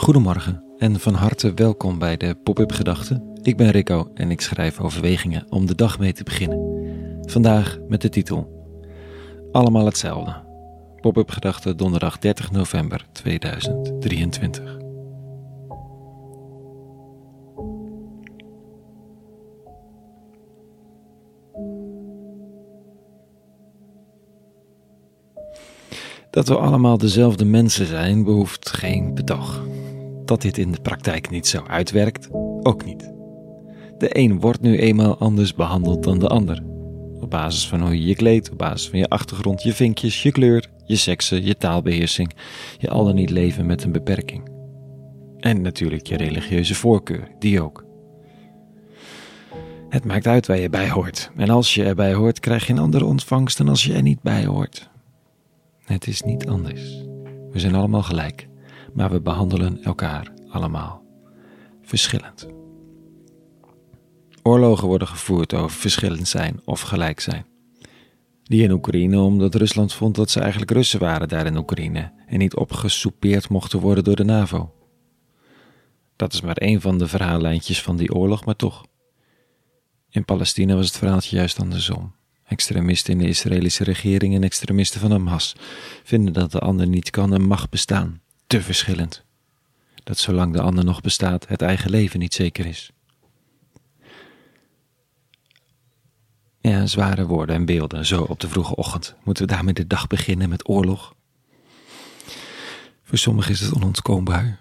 Goedemorgen en van harte welkom bij de Pop-up Gedachten. Ik ben Rico en ik schrijf overwegingen om de dag mee te beginnen. Vandaag met de titel Allemaal hetzelfde. Pop-up Gedachten donderdag 30 november 2023. Dat we allemaal dezelfde mensen zijn, behoeft geen betoog. Dat dit in de praktijk niet zo uitwerkt, ook niet. De een wordt nu eenmaal anders behandeld dan de ander. Op basis van hoe je je kleedt, op basis van je achtergrond, je vinkjes, je kleur, je seksen, je taalbeheersing, je al dan niet leven met een beperking. En natuurlijk je religieuze voorkeur, die ook. Het maakt uit waar je bij hoort. En als je erbij hoort, krijg je een andere ontvangst dan als je er niet bij hoort. Het is niet anders. We zijn allemaal gelijk, maar we behandelen elkaar allemaal verschillend. Oorlogen worden gevoerd over verschillend zijn of gelijk zijn. Die in Oekraïne omdat Rusland vond dat ze eigenlijk Russen waren daar in Oekraïne en niet opgesoupeerd mochten worden door de NAVO. Dat is maar één van de verhaallijntjes van die oorlog, maar toch. In Palestina was het verhaaltje juist andersom. Extremisten in de Israëlische regering en extremisten van Hamas vinden dat de ander niet kan en mag bestaan. Te verschillend. Dat zolang de ander nog bestaat, het eigen leven niet zeker is. Ja, zware woorden en beelden, zo op de vroege ochtend. Moeten we daarmee de dag beginnen met oorlog? Voor sommigen is het onontkoombaar.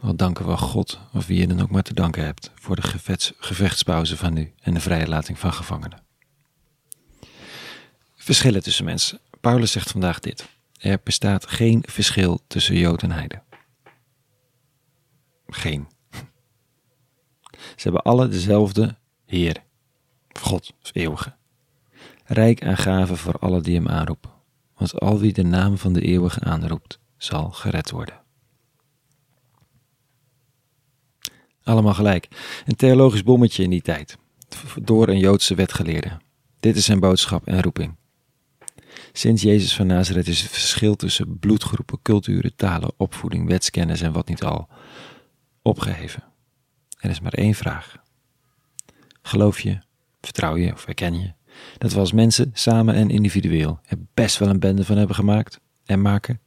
Wat danken we God, of wie je dan ook maar te danken hebt, voor de gevechtspauze van nu en de vrijlating van gevangenen. Verschillen tussen mensen. Paulus zegt vandaag dit. Er bestaat geen verschil tussen Jood en Heide. Geen. Ze hebben alle dezelfde Heer, God of eeuwige. Rijk aan gaven voor alle die hem aanroepen. Want al wie de naam van de eeuwige aanroept, zal gered worden. Allemaal gelijk. Een theologisch bommetje in die tijd. Door een Joodse wetgeleerde. Dit is zijn boodschap en roeping. Sinds Jezus van Nazareth is het verschil tussen bloedgroepen, culturen, talen, opvoeding, wetskennis en wat niet al opgeheven. Er is maar één vraag. Geloof je, vertrouw je of herken je dat we als mensen samen en individueel er best wel een bende van hebben gemaakt en maken?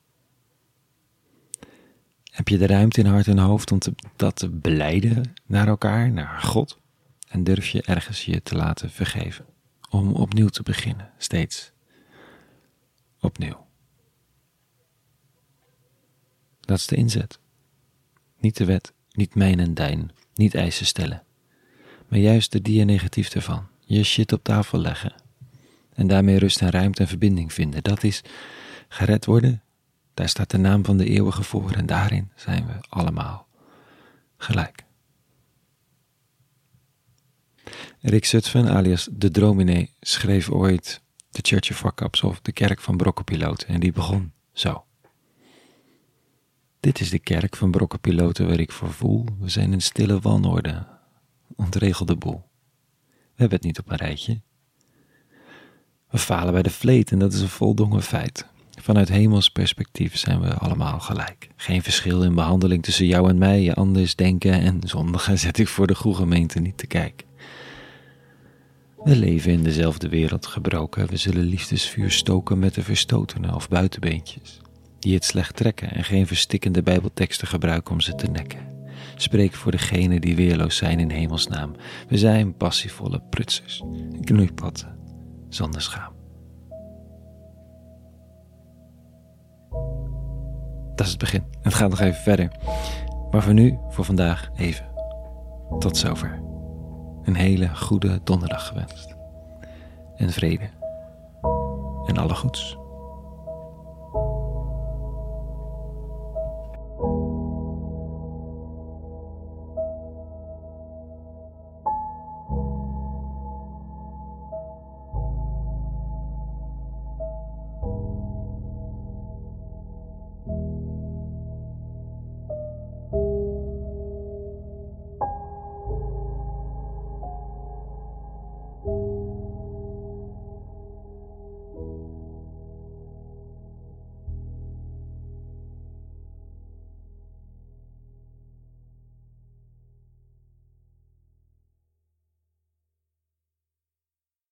Heb je de ruimte in hart en hoofd om te, dat te beleiden naar elkaar, naar God? En durf je ergens je te laten vergeven? Om opnieuw te beginnen, steeds opnieuw. Dat is de inzet. Niet de wet, niet mijn en dijn, niet eisen stellen, maar juist de dia negatief ervan. Je shit op tafel leggen en daarmee rust en ruimte en verbinding vinden. Dat is gered worden. Daar staat de naam van de eeuwige voor en daarin zijn we allemaal gelijk. Rick Zutphen, alias de Drominee, schreef ooit de Church of Fuck-Ups of de kerk van brokkenpiloten. En die begon zo. Dit is de kerk van brokkenpiloten waar ik voor voel. We zijn in stille wanorde. Ontregelde boel. We hebben het niet op een rijtje. We falen bij de vleet en dat is een voldongen feit. Vanuit hemels perspectief zijn we allemaal gelijk. Geen verschil in behandeling tussen jou en mij, je anders denken en zondigen zet ik voor de goede gemeente niet te kijken. We leven in dezelfde wereld gebroken. We zullen liefdesvuur stoken met de verstotenen of buitenbeentjes, die het slecht trekken en geen verstikkende bijbelteksten gebruiken om ze te nekken. Spreek voor degenen die weerloos zijn in hemelsnaam. We zijn passievolle prutsers, knoeipatten, zonder schaam. Dat is het begin. Het gaat nog even verder. Maar voor nu, voor vandaag, even. Tot zover een hele goede donderdag gewenst. En vrede. En alle goeds.